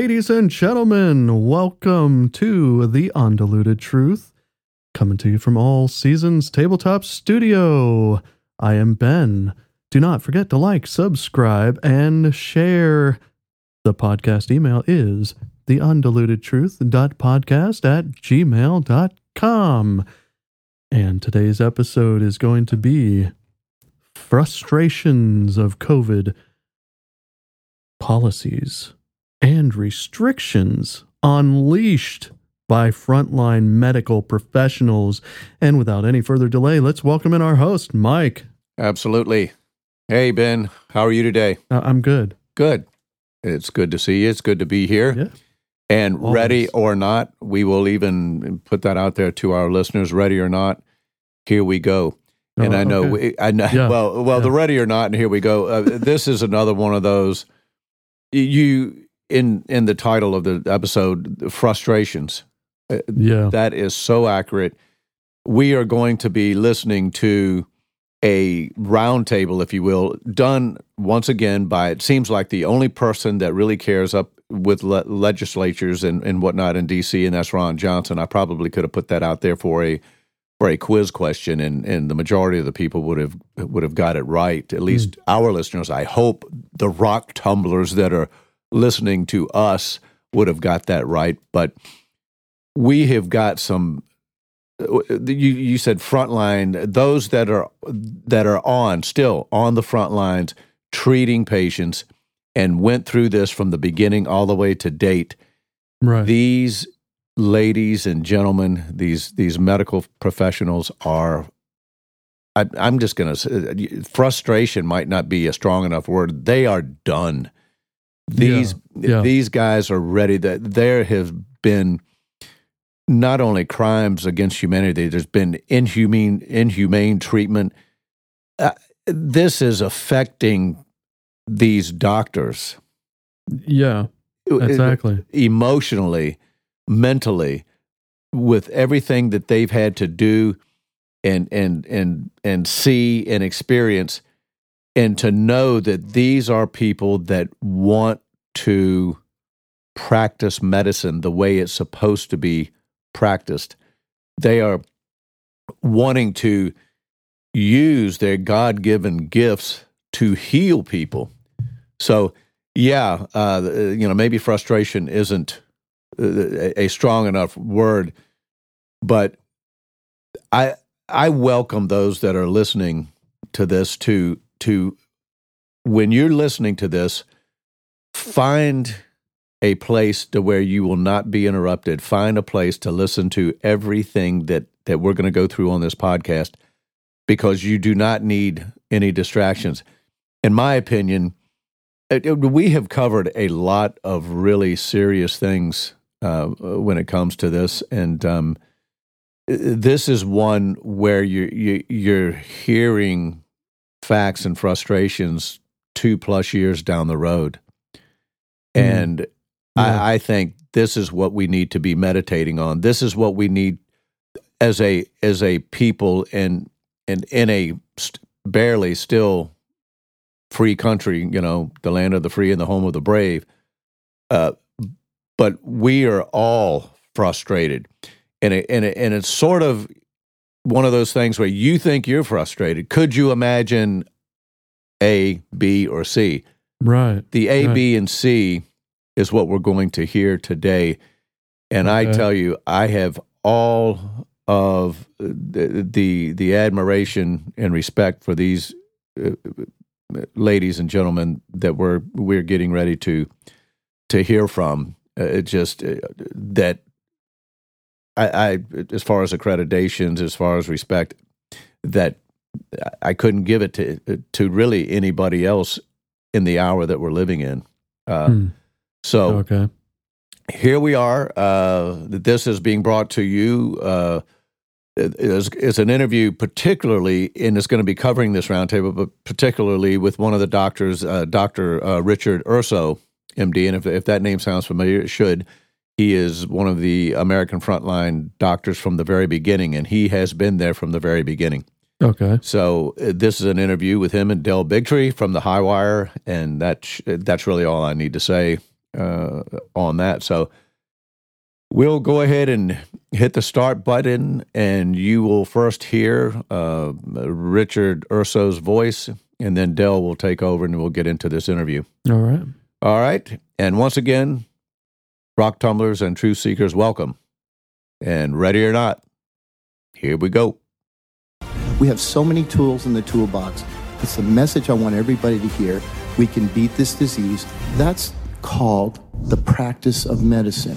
ladies and gentlemen. Welcome to the Undiluted Truth, coming to you from All Seasons Tabletop Studio. I am Ben. Do not forget to like, subscribe, and share. The podcast email is theundilutedtruth.podcast at gmail.com. And today's episode is going to be frustrations of COVID policies and restrictions unleashed by frontline medical professionals. And without any further delay, let's welcome in our host, Mike. Absolutely. Hey, Ben, how are you today? Uh, I'm good. Good. It's good to see you. It's good to be here. Yeah. And Always. ready or not, we will even put that out there to our listeners. Ready or not, here we go. And I know, okay. we, I know. Yeah. Well, well, the ready or not, and here we go. Uh, this is another one of those. You in in the title of the episode, frustrations. Uh, Yeah. That is so accurate. We are going to be listening to a roundtable, if you will, done once again by it seems like the only person that really cares up with le- legislatures and, and whatnot in D.C. and that's Ron Johnson. I probably could have put that out there for a for a quiz question, and and the majority of the people would have would have got it right. At least our listeners, I hope, the rock tumblers that are listening to us would have got that right, but we have got some you you said frontline those that are that are on still on the front lines treating patients and went through this from the beginning all the way to date right. these ladies and gentlemen these these medical professionals are I, I'm just going to say frustration might not be a strong enough word. They are done. These yeah. these guys are ready. That there have been not only crimes against humanity. There's been inhumane inhumane treatment. Uh, this is affecting these doctors yeah. Exactly. emotionally, mentally, with everything that they've had to do and and and and see and experience, and to know that these are people that want to practice medicine the way it's supposed to be practiced. They are wanting to use their God given gifts to heal people. So, yeah, uh, you know, maybe frustration isn't uh, a a strong enough word, but I I welcome those that are listening to this to to when you're listening to this, find a place to where you will not be interrupted. Find a place to listen to everything that that we're going to go through on this podcast because you do not need any distractions. In my opinion, it- it- we have covered a lot of really serious things uh, when it comes to this, and um, this is one where you, you you're hearing facts and frustrations two plus years down the road, Mm. and Yeah. I, I think this is what we need to be meditating on. This is what we need as a as a people and and in a st- barely still free country, you know, the land of the free and the home of the brave. Uh, but we are all frustrated, and it, and it, and it's sort of one of those things where you think you're frustrated. Could you imagine A, B, or C? Right. The A, Right. B, and C is what we're going to hear today. And I tell you, I have all of the the, the admiration and respect for these uh, ladies and gentlemen that we're we're getting ready to to hear from. Uh, it just uh, that I, I as far as accreditations, as far as respect, that I couldn't give it to to really anybody else in the hour that we're living in. Uh, Hmm. So Okay. here we are. Uh, this is being brought to you. Uh, is an interview, particularly, and it's going to be covering this roundtable, but particularly with one of the doctors, uh, Dr. Uh, Richard Urso, MD. And if, if that name sounds familiar, it should. He is one of the American frontline doctors from the very beginning, and he has been there from the very beginning. Okay. So uh, this is an interview with him and Del Bigtree from the High Wire, and that's that's really all I need to say. uh, on that. So we'll go ahead and hit the start button, and you will first hear uh, Richard Urso's voice, and then Del will take over, and we'll get into this interview. All right. All right. And once again, rock tumblers and truth seekers, welcome. And ready or not, here we go. We have so many tools in the toolbox. It's a message I want everybody to hear. We can beat this disease. That's called the practice of medicine.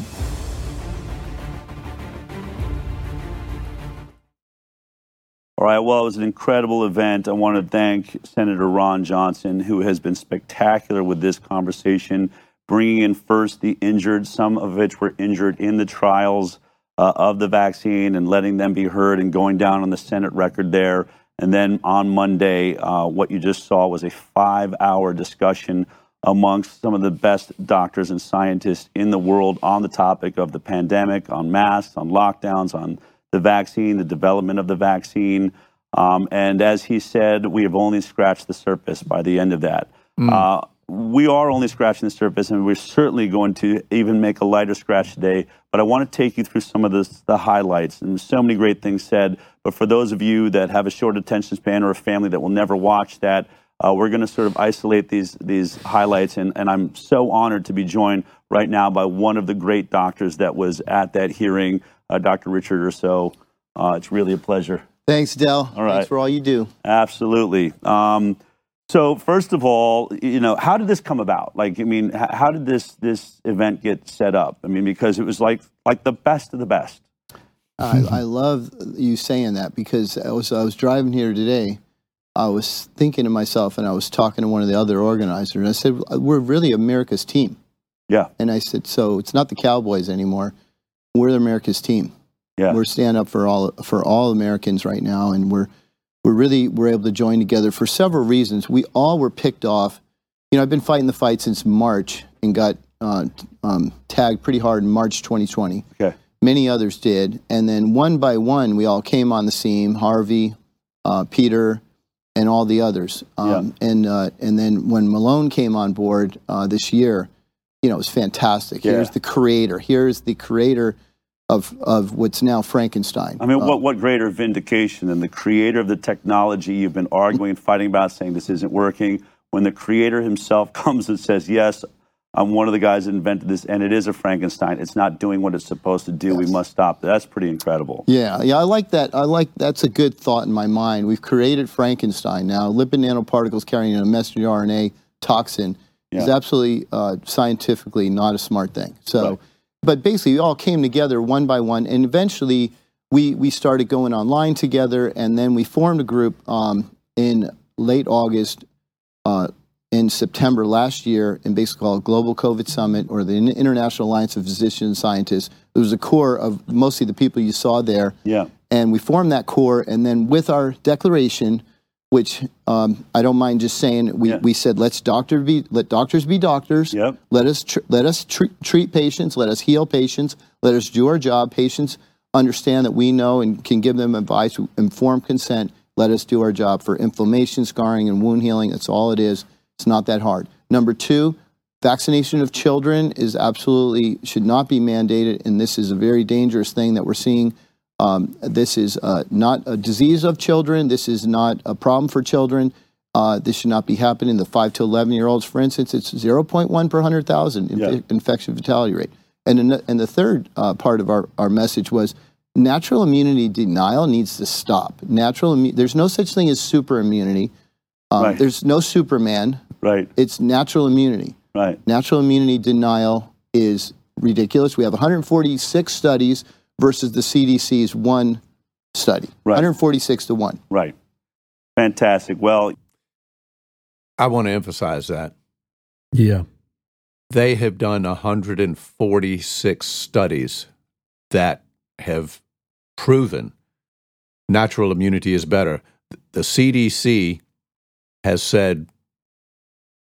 All right, well, it was an incredible event. I want to thank Senator Ron Johnson, who has been spectacular with this conversation, bringing in first the injured, some of which were injured in the trials uh, of the vaccine, and letting them be heard and going down on the Senate record there. And then on Monday, uh, what you just saw was a five hour discussion amongst some of the best doctors and scientists in the world on the topic of the pandemic, on masks, on lockdowns, on the vaccine, the development of the vaccine. Um, and as he said, we have only scratched the surface by the end of that. Mm. Uh, we are only scratching the surface, and we're certainly going to even make a lighter scratch today. But I want to take you through some of this, the highlights. And so many great things said. But for those of you that have a short attention span or a family that will never watch that, uh, we're going to sort of isolate these these highlights. And, and I'm so honored to be joined right now by one of the great doctors that was at that hearing, uh, Dr. Richard Urso. Uh, it's really a pleasure. Thanks, Del. All right. Thanks for all you do. Absolutely. Um, so first of all, you know, how did this come about? Like, I mean, how did this this event get set up? I mean, because it was like like the best of the best. I, I love you saying that because I was I was driving here today. I was thinking to myself, and I was talking to one of the other organizers, and I said, "We're really America's team." Yeah. And I said, "So it's not the Cowboys anymore. We're America's team. Yeah. We're stand up for all for all Americans right now, and we're." We're really we're able to join together for several reasons. We all were picked off. You know, I've been fighting the fight since March and got uh, um, tagged pretty hard in March 2020. Okay. Many others did, and then one by one, we all came on the scene. Harvey, uh, Peter, and all the others. Um, yeah. And uh, and then when Malone came on board uh, this year, you know, it was fantastic. Yeah. Here's the creator. Here's the creator of, of what's now Frankenstein. I mean, uh, what, what greater vindication than the creator of the technology you've been arguing and fighting about, saying this isn't working, when the creator himself comes and says, yes, I'm one of the guys that invented this, and it is a Frankenstein. It's not doing what it's supposed to do. Yes. We must stop. That's pretty incredible. Yeah, yeah, I like that. I like that's a good thought in my mind. We've created Frankenstein now. Lipid nanoparticles carrying a messenger RNA toxin yeah. is absolutely uh, scientifically not a smart thing. So. Right but basically, we all came together one by one, and eventually we we started going online together, and then we formed a group um, in late August. Uh, in September last year, and basically called Global COVID Summit or the International Alliance of Physicians and Scientists. It was a core of mostly the people you saw there. Yeah. And we formed that core, and then with our declaration, which um, I don't mind just saying. We, yeah. we said let's doctor be let doctors be doctors. Yep. Let us tr- let us tr- treat patients. Let us heal patients. Let us do our job. Patients understand that we know and can give them advice, informed consent. Let us do our job for inflammation, scarring, and wound healing. That's all it is. It's not that hard. Number two, vaccination of children is absolutely should not be mandated, and this is a very dangerous thing that we're seeing um, this is uh, not a disease of children. This is not a problem for children. Uh, this should not be happening. The 5 to 11 year olds, for instance, it's 0.1 per 100,000 inf- yeah. infection fatality rate. And, in the, and the third uh, part of our, our message was natural immunity denial needs to stop. Natural immu- There's no such thing as super immunity. Um, right. There's no Superman. Right. It's natural immunity. Right. Natural immunity denial is ridiculous. We have 146 studies versus the CDC's one study. Right. 146 to 1. Right. Fantastic. Well, I want to emphasize that. Yeah. They have done 146 studies that have proven natural immunity is better. The CDC has said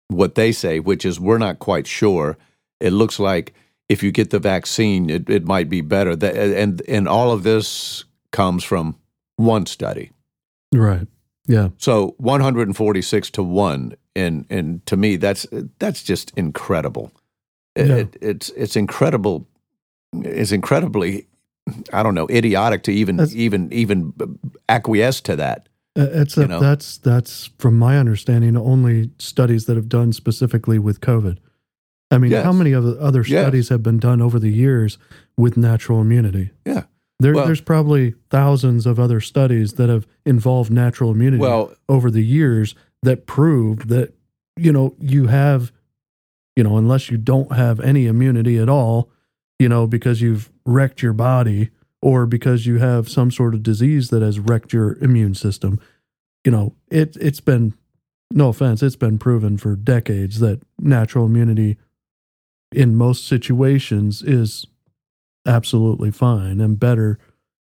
what they say, which is we're not quite sure. It looks like if you get the vaccine, it, it might be better. That, and and all of this comes from one study, right? Yeah. So 146 to one, and and to me, that's that's just incredible. It, Yeah. it, it's it's incredible. It's incredibly, I don't know, idiotic to even That's- even even acquiesce to that. Uh, Except know? that's that's from my understanding only studies that have done specifically with COVID. I mean, Yes. how many of the other Yes. studies have been done over the years with natural immunity? Yeah. There, Well- there's probably thousands of other studies that have involved natural immunity Well, over the years that prove that you know you have you know unless you don't have any immunity at all you know because you've wrecked your body or because you have some sort of disease that has wrecked your immune system you know it it's been no offense it's been proven for decades that natural immunity in most situations is absolutely fine and better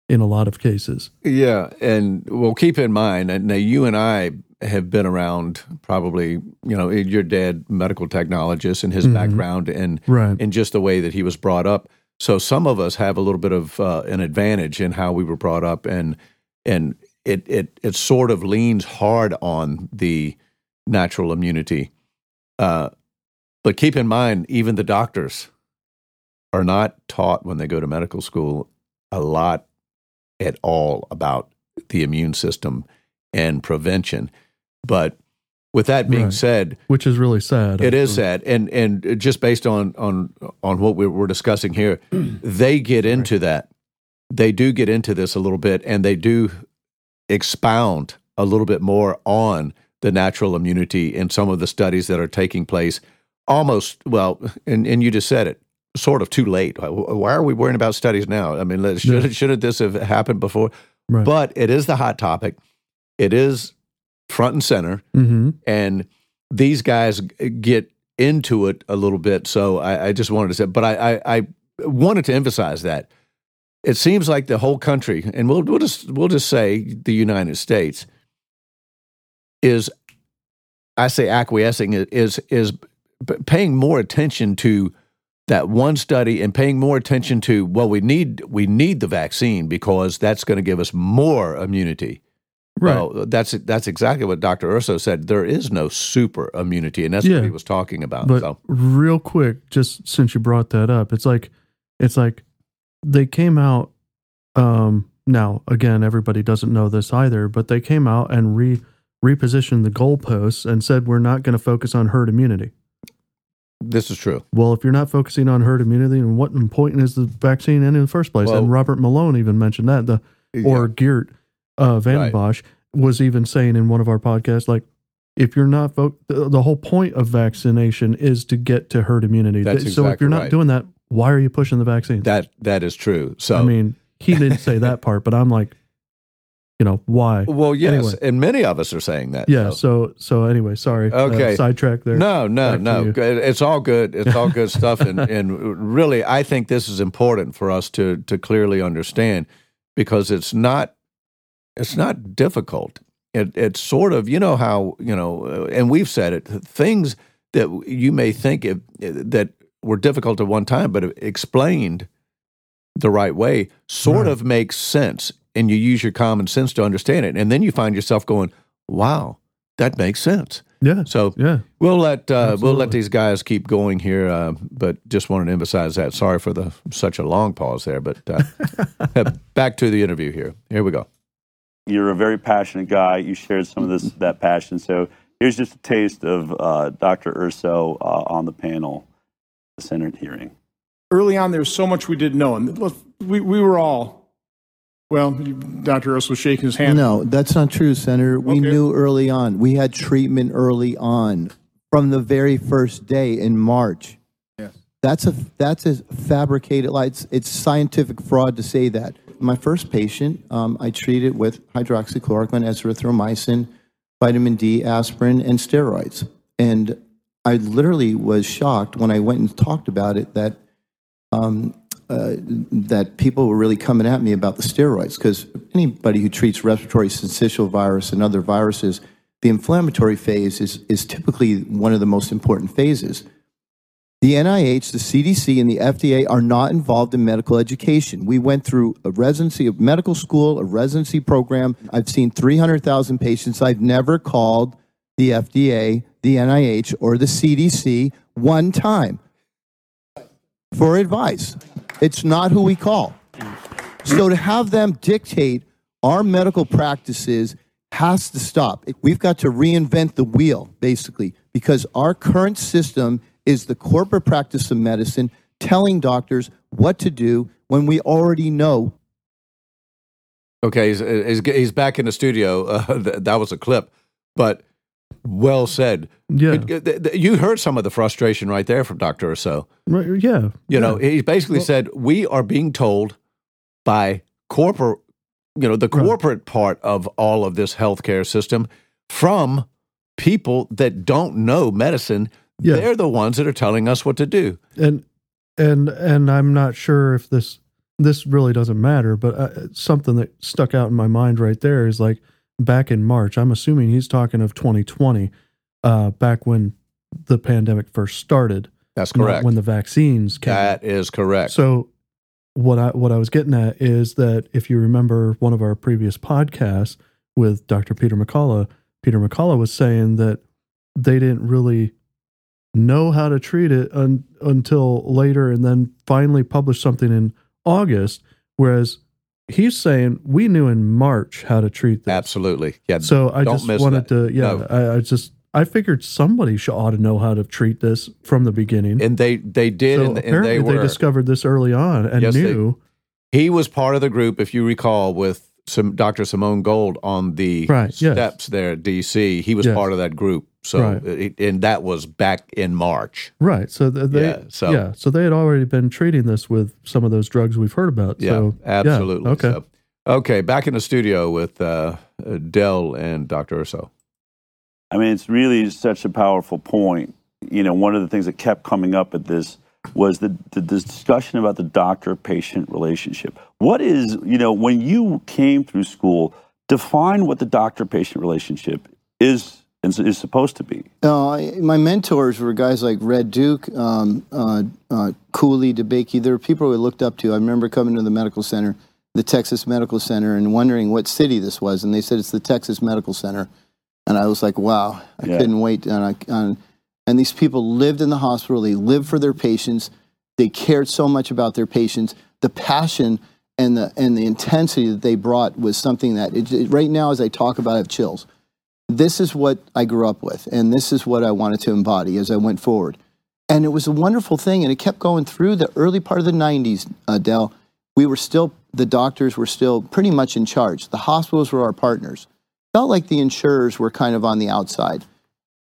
in a lot of cases Yeah, and well, keep in mind, and now you and I have been around probably, you know, your dad, medical technologist, and his Mhm. background, and right and just the way that he was brought up. So some of us have a little bit of uh, an advantage in how we were brought up, and and it it it sort of leans hard on the natural immunity. Uh, but keep in mind, even the doctors are not taught when they go to medical school a lot at all about the immune system and prevention. But with that being Right. said, which is really sad it is sad, and and just based on on on what we we're discussing here, they get into that. They do get into this a little bit, and they do expound a little bit more on the natural immunity in some of the studies that are taking place. Almost well, and and you just said it, sort of too late. Why- are we worrying about studies now? I mean, should Yeah. shouldn't this have happened before? Right. But it is the hot topic. It is front and center hmm and these guys get into it a little bit. So I, I just wanted to say, but I, I, I wanted to emphasize that it seems like the whole country, and we'll we'll just we'll just say the United States is, I say acquiescing is is paying more attention to that one study and paying more attention to well we need we need the vaccine because that's going to give us more immunity right well, that's that's exactly what Dr. Urso said. There is no super immunity, and that's Yeah. what he was talking about. But so real quick, just since you brought that up, it's like it's like they came out. Um, now again, everybody doesn't know this either, but they came out and re repositioned the goalposts and said we're not going to focus on herd immunity. This is true. Well, if you're not focusing on herd immunity, and what point is the vaccine in in the first place? Well- and Robert Malone even mentioned that the or Geert uh, Van Right. Bossche was even saying in one of our podcasts, like, if you're not, fo- the, the whole point of vaccination is to get to herd immunity. That's so if you're not right. doing that, why are you pushing the vaccine? that that is true. So I mean, he didn't say that part, but I'm like, you know, why? well, yes, anyway. and many of us are saying that. Yeah. so. So, so anyway, sorry. uh, Okay. sidetrack there. No, no, Back no. It's all good. It's all good stuff, and and really, I think this is important for us to to clearly understand because it's not it's not difficult. It it's sort of you know how you know, uh, and we've said it. Things that you may think it, that were difficult at one time, but explained the right way, sort Right. of makes sense, and you use your common sense to understand it, and then you find yourself going, "Wow, that makes sense." Yeah. So Yeah. We'll let uh, we'll let these guys keep going here, uh, but just wanted to emphasize that. Sorry for the such a long pause there, but uh, back to the interview here. Here we go. You're a very passionate guy. You shared some of this that passion. So here's just a taste of uh, Dr. Urso uh, on the panel, the Senate hearing. early on, there was so much we didn't know, and we we were all. Well, you- Dr. Earls was shaking his hand. No, that's not true, Senator. We Okay. knew early on. We had treatment early on from the very first day in March. Yes. That's a that's a fabricated lie. It's, it's scientific fraud to say that. My first patient, um, I treated with hydroxychloroquine, erythromycin, vitamin D, aspirin, and steroids. And I literally was shocked when I went and talked about it that um, uh, that people were really coming at me about the steroids because anybody who treats respiratory syncytial virus and other viruses, the inflammatory phase is, is typically one of the most important phases. The NIH, the CDC, and the FDA are not involved in medical education. We went through a residency, of medical school, a residency program. I've seen 300,000 patients. I've never called the FDA, the NIH, or the CDC one time. for advice. It's not who we call. So to have them dictate our medical practices has to stop. We've got to reinvent the wheel, basically, because our current system is the corporate practice of medicine telling doctors what to do when we already know. Okay, he's, he's, he's back in the studio. Uh, th- that was a clip, but well said. Yeah. Th- th- You heard some of the frustration right there from Dr. Urso. Right, yeah. You know, he basically said, We are being told by corporate, you know, the Right. corporate part of all of this healthcare system from people that don't know medicine. Yeah. They're the ones that are telling us what to do. and and and I'm not sure if this this really doesn't matter, but uh, something that stuck out in my mind right there is like back in March. I'm assuming he's talking of 2020, uh, back when the pandemic first started, That's correct. when the vaccines came. That is correct. So what I what I was getting at is that if you remember one of our previous podcasts with Dr. Peter McCullough, Peter McCullough was saying that they didn't really know how to treat it un, until later and then finally published something in August whereas he's saying we knew in March how to treat this. Absolutely. Yeah. So I just wanted that. to yeah, No. I, I just I figured somebody should ought to know how to treat this from the beginning. and they they did, so and, and apparently they they, were. discovered this early on and Yes, they- knew. he was part of the group, if you recall, with some Dr. Simone Gold on the Right, yes. steps there at DC. He was Yes. part of that group. So, Right. it, and that was back in March. Right. So th- they, Yeah, so- yeah. So they had already been treating this with some of those drugs we've heard about. Yeah, so, absolutely. okay. So, okay, back in the studio with uh, uh, Del and Dr. Urso. I mean, it's really such a powerful point. You know, one of the things that kept coming up at this was the, the, the discussion about the doctor patient relationship. What is, you know, when you came through school, define what the doctor patient relationship is and is supposed to be. Uh, my mentors were guys like Red Duke, um, uh, uh, Cooley, DeBakey. There were people I looked up to. I remember coming to the medical center, the Texas Medical Center, and wondering what city this was. And they said it's the Texas Medical Center. And I was like, wow, I Yeah. couldn't wait. And, I, and, and these people lived in the hospital. They lived for their patients. They cared so much about their patients. The passion and the, and the intensity that they brought was something that, it, it- right now, as I talk about, I have chills this is what I grew up with, and this is what I wanted to embody as I went forward. And it was a wonderful thing, and it kept going through the early part of the 90s, Adele. We were still, the doctors were still pretty much in charge. The hospitals were our partners. Felt like the insurers were kind of on the outside.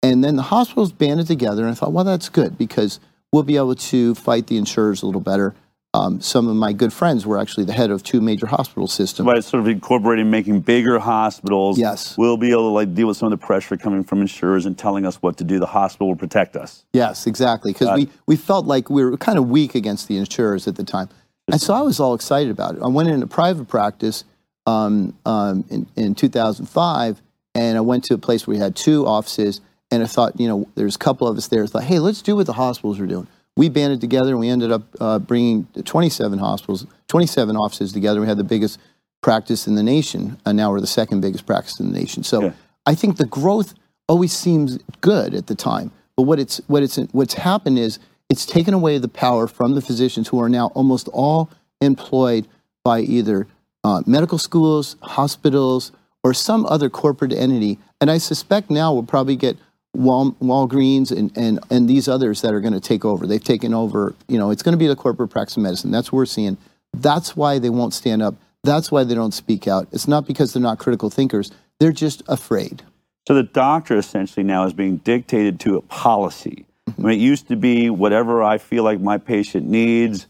And then the hospitals banded together, and I thought, well, that's good because we'll be able to fight the insurers a little better. Um, some of my good friends were actually the head of two major hospital systems. By sort of incorporating making bigger hospitals, Yes. we'll be able to like deal with some of the pressure coming from insurers and telling us what to do. The hospital will protect us. Yes, exactly. Because Got we, we felt like we were kind of weak against the insurers at the time. And so I was all excited about it. I went into private practice um, um, in, in 2005, and I went to a place where we had two offices. And I thought, you know, there's a couple of us there. I thought, hey, let's do what the hospitals are doing. We banded together, and we ended up uh, bringing 27 hospitals, 27 offices together. We had the biggest practice in the nation, and now we're the second biggest practice in the nation. So Yeah. I think the growth always seems good at the time, but what it's what it's what's happened is it's taken away the power from the physicians who are now almost all employed by either uh, medical schools, hospitals, or some other corporate entity. And I suspect now we'll probably get Wal, Walgreens and, and, and these others that are going to take over. They've taken over, you know, it's going to be the corporate practice of medicine. That's what we're seeing. That's why they won't stand up. That's why they don't speak out. It's not because they're not critical thinkers. They're just afraid. So the doctor essentially now is being dictated to a policy. Mm-hmm. I mean, it used to be whatever I feel like my patient needs.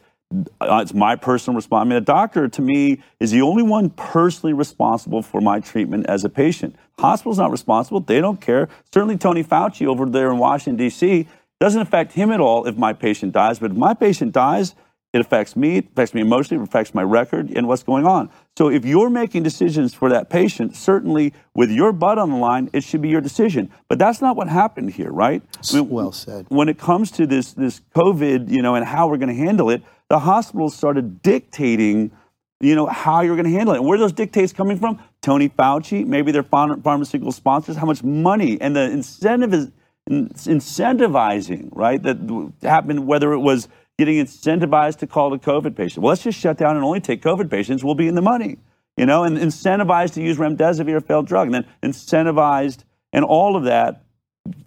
Uh, It's my personal response. I mean, a doctor to me is the only one personally responsible for my treatment as a patient. Hospital's not responsible. They don't care. Certainly, Tony Fauci over there in Washington, D.C., doesn't affect him at all if my patient dies. But if my patient dies, it affects me, it affects me emotionally, it affects my record and what's going on. So if you're making decisions for that patient, certainly with your butt on the line, it should be your decision. But that's not what happened here, right? I mean, Well said. When it comes to this this COVID, you know, and how we're going to handle it, the hospitals started dictating, you know, how you're going to handle it. And where are those dictates coming from? Tony Fauci, maybe their pharma- pharmaceutical sponsors, how much money and the incentive is in- incentivizing, right? That happened whether it was getting incentivized to call the COVID patient. Well, let's just shut down and only take COVID patients. We'll be in the money, you know, and incentivized to use remdesivir, a failed drug, and then incentivized, and all of that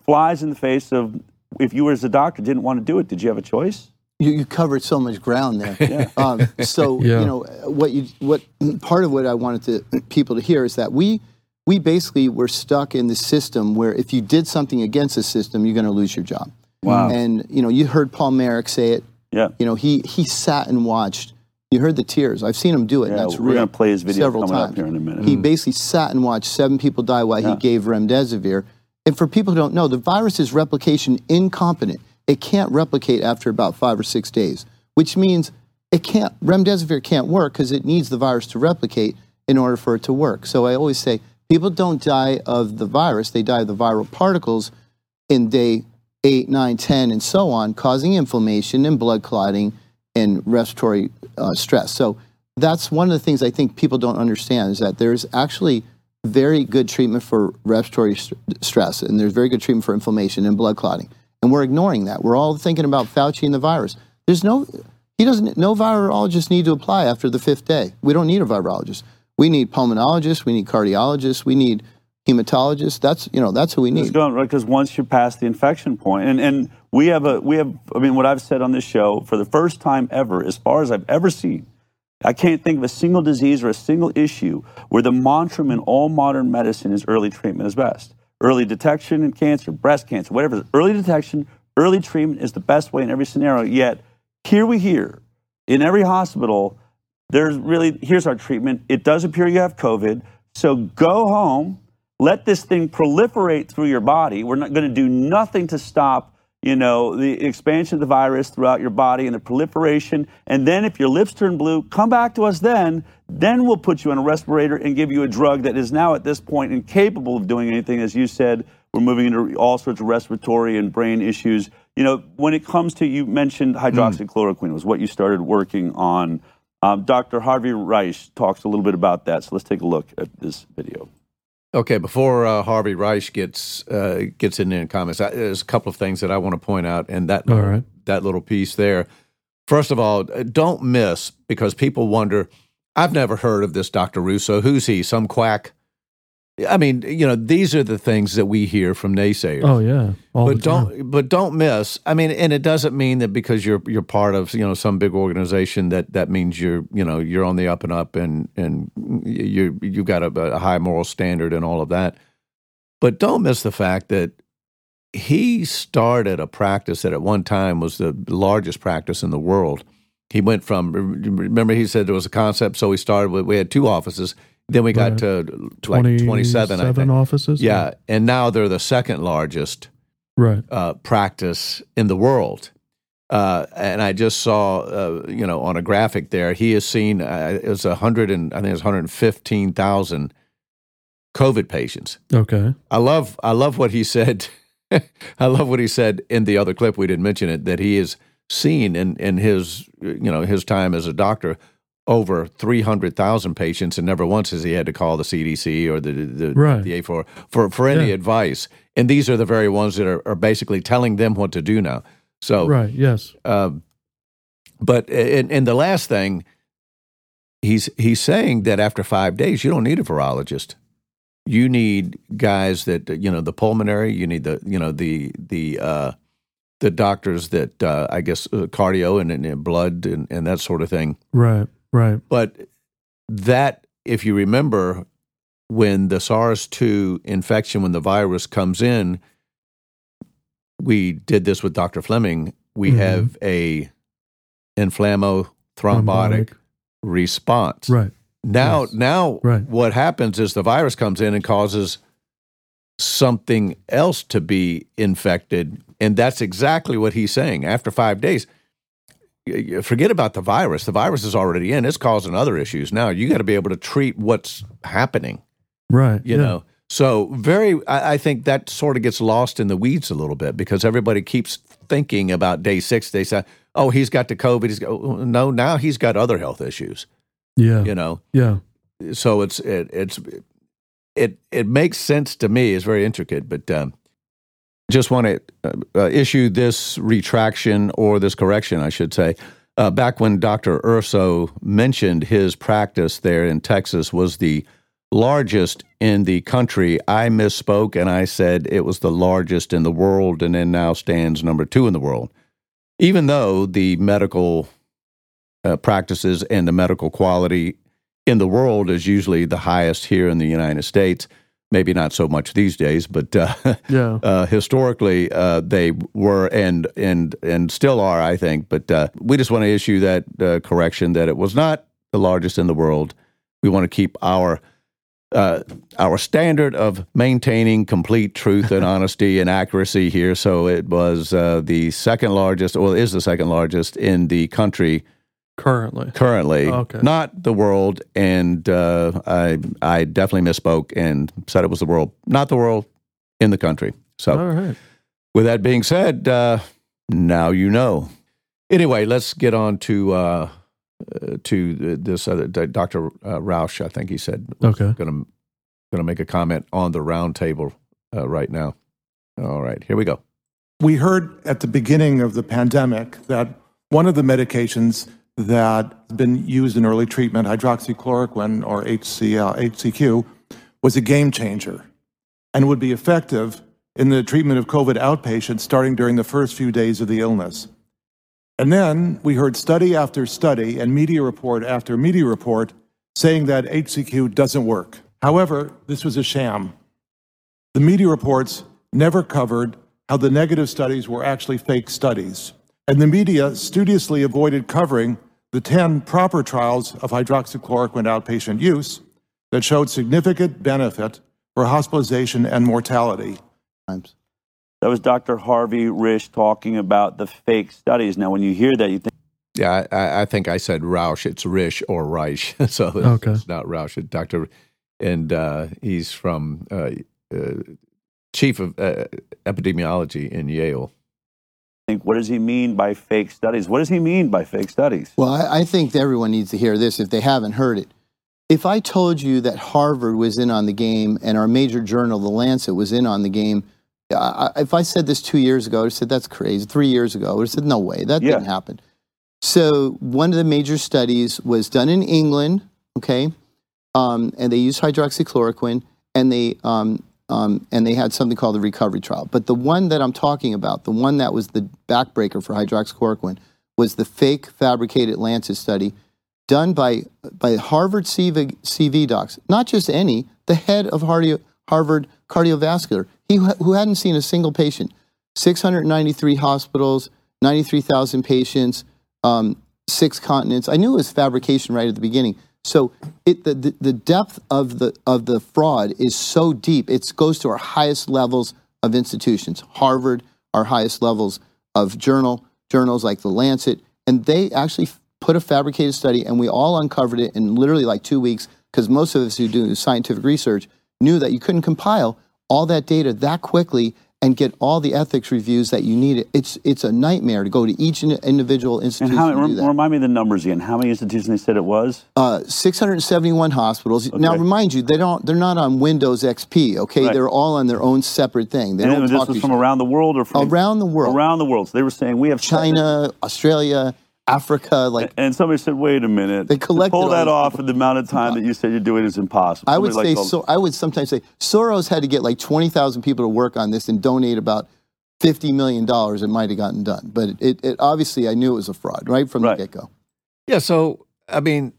flies in the face of if you were as a doctor didn't want to do it, did you have a choice? You, you covered so much ground there. Um, so Yeah. you know what you what part of what I wanted to people to hear is that we we basically were stuck in the system where if you did something against the system, you're going to lose your job. Wow. And you know you heard Paul Marik say it. Yeah. You know he he sat and watched. You heard the tears. I've seen him do it. Yeah, that's we're real. gonna play his video several coming up times. here in a minute. He basically sat and watched seven people die while Yeah. he gave remdesivir. And for people who don't know, the virus is replication incompetent. It can't replicate after about five or six days, which means it can't. Remdesivir can't work because it needs the virus to replicate in order for it to work. So I always say people don't die of the virus; they die of the viral particles in day eight, nine, ten, and so on, causing inflammation and blood clotting and respiratory uh, stress. So that's one of the things I think people don't understand is that there's actually very good treatment for respiratory st- stress, and there's very good treatment for inflammation and blood clotting. And we're ignoring that. We're all thinking about Fauci and the virus. There's no, he doesn't, no virologists need to apply after the fifth day. We don't need a virologist. We need pulmonologists. We need cardiologists. We need hematologists. That's, you know, that's who we It's need. going right because once you pass the infection point, and and we have a we have I mean what I've said on this show for the first time ever, as far as I've ever seen, I can't think of a single disease or a single issue where the mantra in all modern medicine is early treatment is best. Early detection in cancer, breast cancer, whatever. Early detection, early treatment is the best way in every scenario. Yet here we hear in every hospital, there's really here's our treatment. It does appear you have COVID, so go home. Let this thing proliferate through your body. We're not going to do nothing to stop, you know, the expansion of the virus throughout your body and the proliferation. And then if your lips turn blue, come back to us then. Then we'll put you on a respirator and give you a drug that is now at this point incapable of doing anything. As you said, we're moving into all sorts of respiratory and brain issues. You know, when it comes to, you mentioned hydroxychloroquine was what you started working on. Um, Dr. Harvey Reich talks a little bit about that. So let's take a look at this video. Okay, before uh, Harvey Reich gets uh, gets in any comments, I, there's a couple of things that I want to point out and that little, right. that little piece there. First of all, uh, don't miss because people wonder. I've never heard of this Dr. Russo. Who's he? Some quack? I mean, you know, these are the things that we hear from naysayers. Oh yeah, all but don't but don't miss. I mean, and it doesn't mean that because you're you're part of you know some big organization that that means you're you know you're on the up and up and and you you've got a, a high moral standard and all of that. But don't miss the fact that he started a practice that at one time was the largest practice in the world. He went from remember he said there was a concept, so he started with we had two offices. Then we got to like twenty seven, I think. offices. Yeah, and now they're the second largest right. uh, practice in the world. Uh, and I just saw, uh, you know, on a graphic there, he has seen uh, it was a hundred and I think it's one hundred fifteen thousand COVID patients. Okay. I love, I love what he said. I love what he said in the other clip. We didn't mention it that he has seen in in his, you know, his time as a doctor over three hundred thousand patients, and never once has he had to call the CDC or the the, Right. the A4 for for any Yeah. advice. And these are the very ones that are, are basically telling them what to do now. So, Right. Yes. um, but and, and the last thing, he's he's saying that after five days, you don't need a virologist. You need guys that you know the pulmonary. You need the you know the the uh, the doctors that uh, I guess uh, cardio and, and blood and, and that sort of thing. Right. Right. But that, if you remember, when the SARS 2 infection, when the virus comes in, we did this with Dr. Fleming. We Mhm. have a inflammo thrombotic response. Right. Now, Yes. now Right. what happens is the virus comes in and causes something else to be infected. And that's exactly what he's saying. After five days, forget about the virus. The virus is already in, it's causing other issues. Now you got to be able to treat what's happening, Right. you yeah. know. So, very, I, I think that sort of gets lost in the weeds a little bit because everybody keeps thinking about day six, day seven. Oh, he's got the COVID. He's got, oh, no, now he's got other health issues, Yeah. you know Yeah. so it's it, it's it it makes sense to me. It's very intricate, but um, just want to uh, uh, issue this retraction or this correction, I should say. Uh, back when Dr. Urso mentioned his practice there in Texas was the largest in the country, I misspoke and I said it was the largest in the world and then now stands number two in the world. Even though the medical uh, practices and the medical quality in the world is usually the highest here in the United States, maybe not so much these days, but uh, Yeah. uh, historically uh, they were and and and still are, I think. But uh, we just want to issue that uh, correction that it was not the largest in the world. We want to keep our uh, our standard of maintaining complete truth and honesty and accuracy here. So it was uh, the second largest, or is the second largest in the country Currently. currently, Okay. not the world. And uh, I I definitely misspoke and said it was the world, not the world, in the country. So All right. with that being said, uh, now you know. Anyway, let's get on to uh, uh, to this other Dr. Uh, Roush. I think he said Okay. going to going to make a comment on the round table uh, right now. All right, here we go. We heard at the beginning of the pandemic that one of the medications that has been used in early treatment, hydroxychloroquine or HCl, uh, HCQ, was a game changer and would be effective in the treatment of COVID outpatients starting during the first few days of the illness. And then we heard study after study and media report after media report saying that HCQ doesn't work. However, this was a sham. The media reports never covered how the negative studies were actually fake studies. And the media studiously avoided covering the 10 proper trials of hydroxychloroquine outpatient use that showed significant benefit for hospitalization and mortality. Times. That was Dr. Harvey Risch talking about the fake studies. Now, when you hear that, you think, Yeah, I- I, I think I said Roush. It's Rish or Reich. so it's, Okay. it's not Roush. It's Dr. And uh, he's from uh, uh, chief of uh, epidemiology in Yale. Think, what does he mean by fake studies? What does he mean by fake studies? Well, I, I think everyone needs to hear this if they haven't heard it. If I told you that Harvard was in on the game and our major journal, The Lancet, was in on the game, I, if I said this two years ago, I would have said that's crazy. Three years ago, I would have said no way, that Yeah. didn't happen. So one of the major studies was done in England, okay, um, and they used hydroxychloroquine, and they um, um, and they had something called the recovery trial. But the one that I'm talking about, the one that was the backbreaker for hydroxychloroquine, was the fake fabricated Lancet study done by by Harvard CV, CV docs, not just any, the head of Harvard cardiovascular, he who who hadn't seen a single patient, 693 hospitals, 93,000 patients, um, six continents. I knew it was fabrication right at the beginning. So it, the, the, the depth of the, of the fraud is so deep. It goes to our highest levels of institutions. Harvard, our highest levels of journal, journals like the Lancet, and they actually put a fabricated study and we all uncovered it in literally like two weeks because most of us who do scientific research knew that you couldn't compile all that data that quickly and get all the ethics reviews that you needed. It's it's a nightmare to go to each in- individual And institution how, to do that. remind me the numbers again. How many institutions they said it was? Uh, 671 hospitals. Now, remind you, they don't. They're not on Windows XP. Okay, Right. they're all on their own separate thing. They And don't this talk to was from around the world or from around the world. Around the world. So they were saying we have China, Australia, Africa. Like And somebody said, "Wait a minute." They To collected pull that off people. in the amount of time that you said you're doing is impossible. I would Somebody say, like, so. I would sometimes say Soros had to get like 20,000 people to work on this and donate about 50 million dollars. It might have gotten done, but it, it obviously I knew it was a fraud right from Right. the get go. Yeah, so I mean,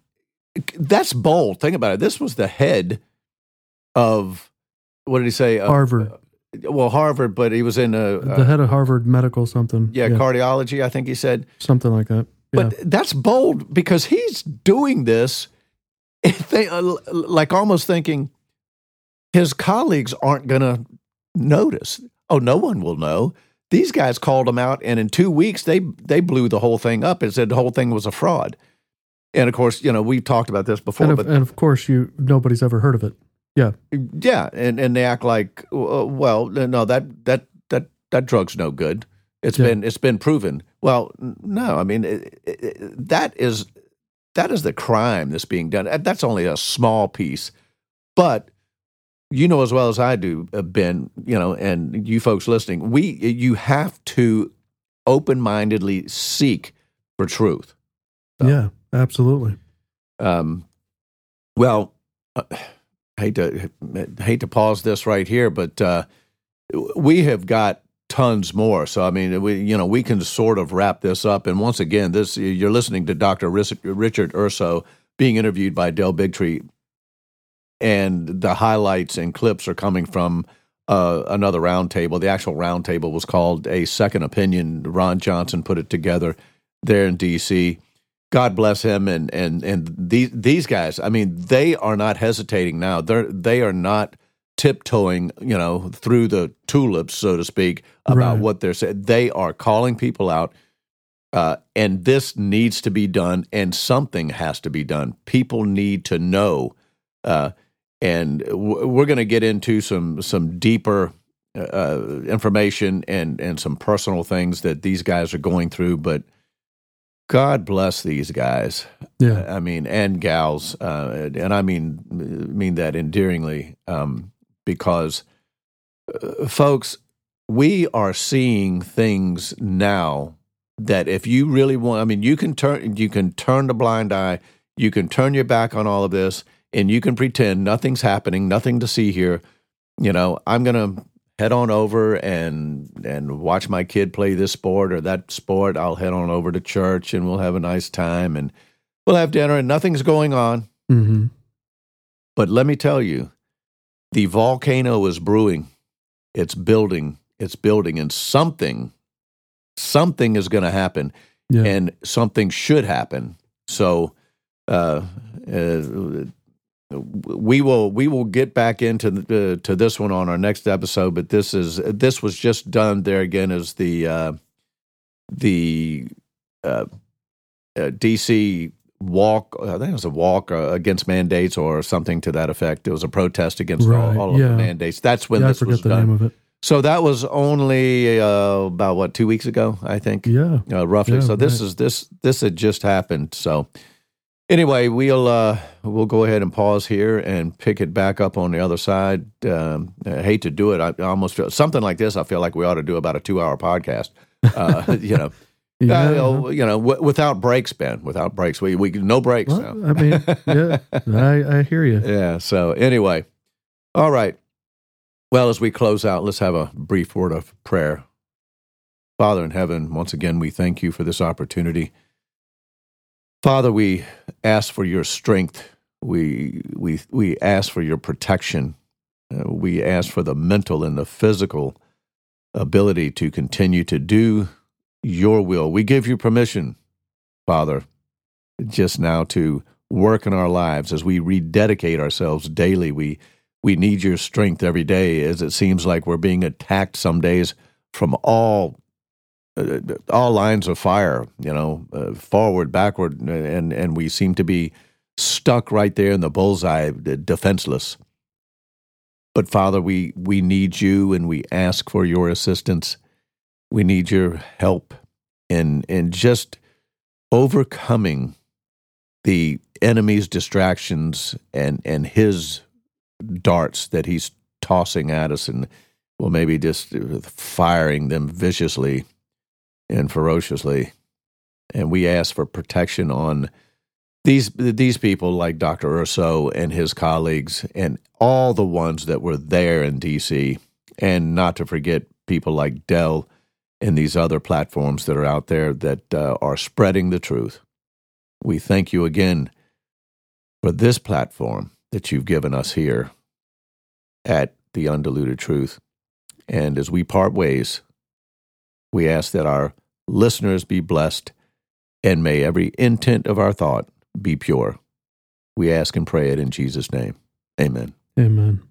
that's bold. Think about it. This was the head of what did he say? Uh, Harvard. uh, well, Harvard, but he was in a, the uh, head of Harvard Medical something. yeah, cardiology. I think he said. something like that. Yeah. But that's bold because he's doing this, they, uh, like almost thinking his colleagues aren't going to notice. Oh, no one will know. These guys called him out, and in two weeks they they blew the whole thing up and said the whole thing was a fraud. And of course, you know we've talked about this before, and, of, but and of course, you nobody's ever heard of it. Yeah, yeah, and, and they act like, uh, well, no, that that that that drug's no good. It's Yeah. been it's been proven. Well, no, I mean it, it, that is that is the crime that's being done. That's only a small piece, but you know as well as I do, uh, Ben, you know, and you folks listening, we you have to open-mindedly seek for truth. So, yeah, absolutely. Um, well, uh, hate to hate to pause this right here, but uh, we have got tons more. So I mean, we you know we can sort of wrap this up. And once again, this you're listening to Dr. Richard Urso being interviewed by Del Bigtree, and the highlights and clips are coming from uh, another roundtable. The actual roundtable was called a Second Opinion. Ron Johnson put it together there in D.C. God bless him and and and these these guys. I mean, they are not hesitating now. They're they are not tiptoeing, you know, through the tulips, so to speak, about Right. what they're saying. They are calling people out, uh, and this needs to be done, and something has to be done. People need to know, uh, and w- we're going to get into some some deeper uh, information and and some personal things that these guys are going through, but. God bless these guys. Yeah. I mean, and gals, uh, and I mean mean that endearingly, um, because, uh, folks, we are seeing things now that if you really want, I mean, you can turn you can turn the blind eye, you can turn your back on all of this, and you can pretend nothing's happening, nothing to see here. You know, I'm gonna head on over and and watch my kid play this sport or that sport. I'll head on over to church and we'll have a nice time and we'll have dinner and nothing's going on. hmm But let me tell you, the volcano is brewing. It's building. It's building, and something, something is going to happen, Yeah. and something should happen. So, uh, uh, we will we will get back into the, uh, to this one on our next episode. But this is this was just done there again as the uh, the uh, uh, DC walk. I think it was a walk uh, against mandates or something to that effect. It was a protest against Right, all, all of yeah. the mandates. That's when yeah, I this was forget the done. name of it. So that was only uh, about what two weeks ago, I think, Yeah. uh, roughly. Yeah, so this right. is this this had just happened. So anyway, we'll uh, we'll go ahead and pause here and pick it back up on the other side. Um, I hate to do it. I, I almost feel something like this. I feel like we ought to do about a two hour podcast. Uh, you know, Yeah. uh, you know, w- without breaks, Ben. Without breaks, we we no breaks. Well, now. I mean, yeah, I, I hear you. Yeah. So anyway, all right. Well, as we close out, let's have a brief word of prayer. Father in heaven, once again, we thank you for this opportunity. Father, we ask for your strength. We we we ask for your protection. Uh, we ask for the mental and the physical ability to continue to do your will. We give you permission, Father, just now to work in our lives as we rededicate ourselves daily. We we need your strength every day, as it seems like we're being attacked some days from all uh, all lines of fire. You know, uh, forward, backward, and and we seem to be stuck right there in the bullseye, defenseless. But Father, we we need you, and we ask for your assistance. We need your help in in just overcoming the enemy's distractions and and his darts that he's tossing at us and well maybe just firing them viciously and ferociously and we ask for protection on these these people like Dr. Urso and his colleagues and all the ones that were there in DC and not to forget people like Del and these other platforms that are out there that uh, are spreading the truth. We thank you again for this platform that you've given us here at the Undiluted Truth. And as we part ways, we ask that our listeners be blessed and may every intent of our thought be pure. We ask and pray it in Jesus' name. Amen. Amen.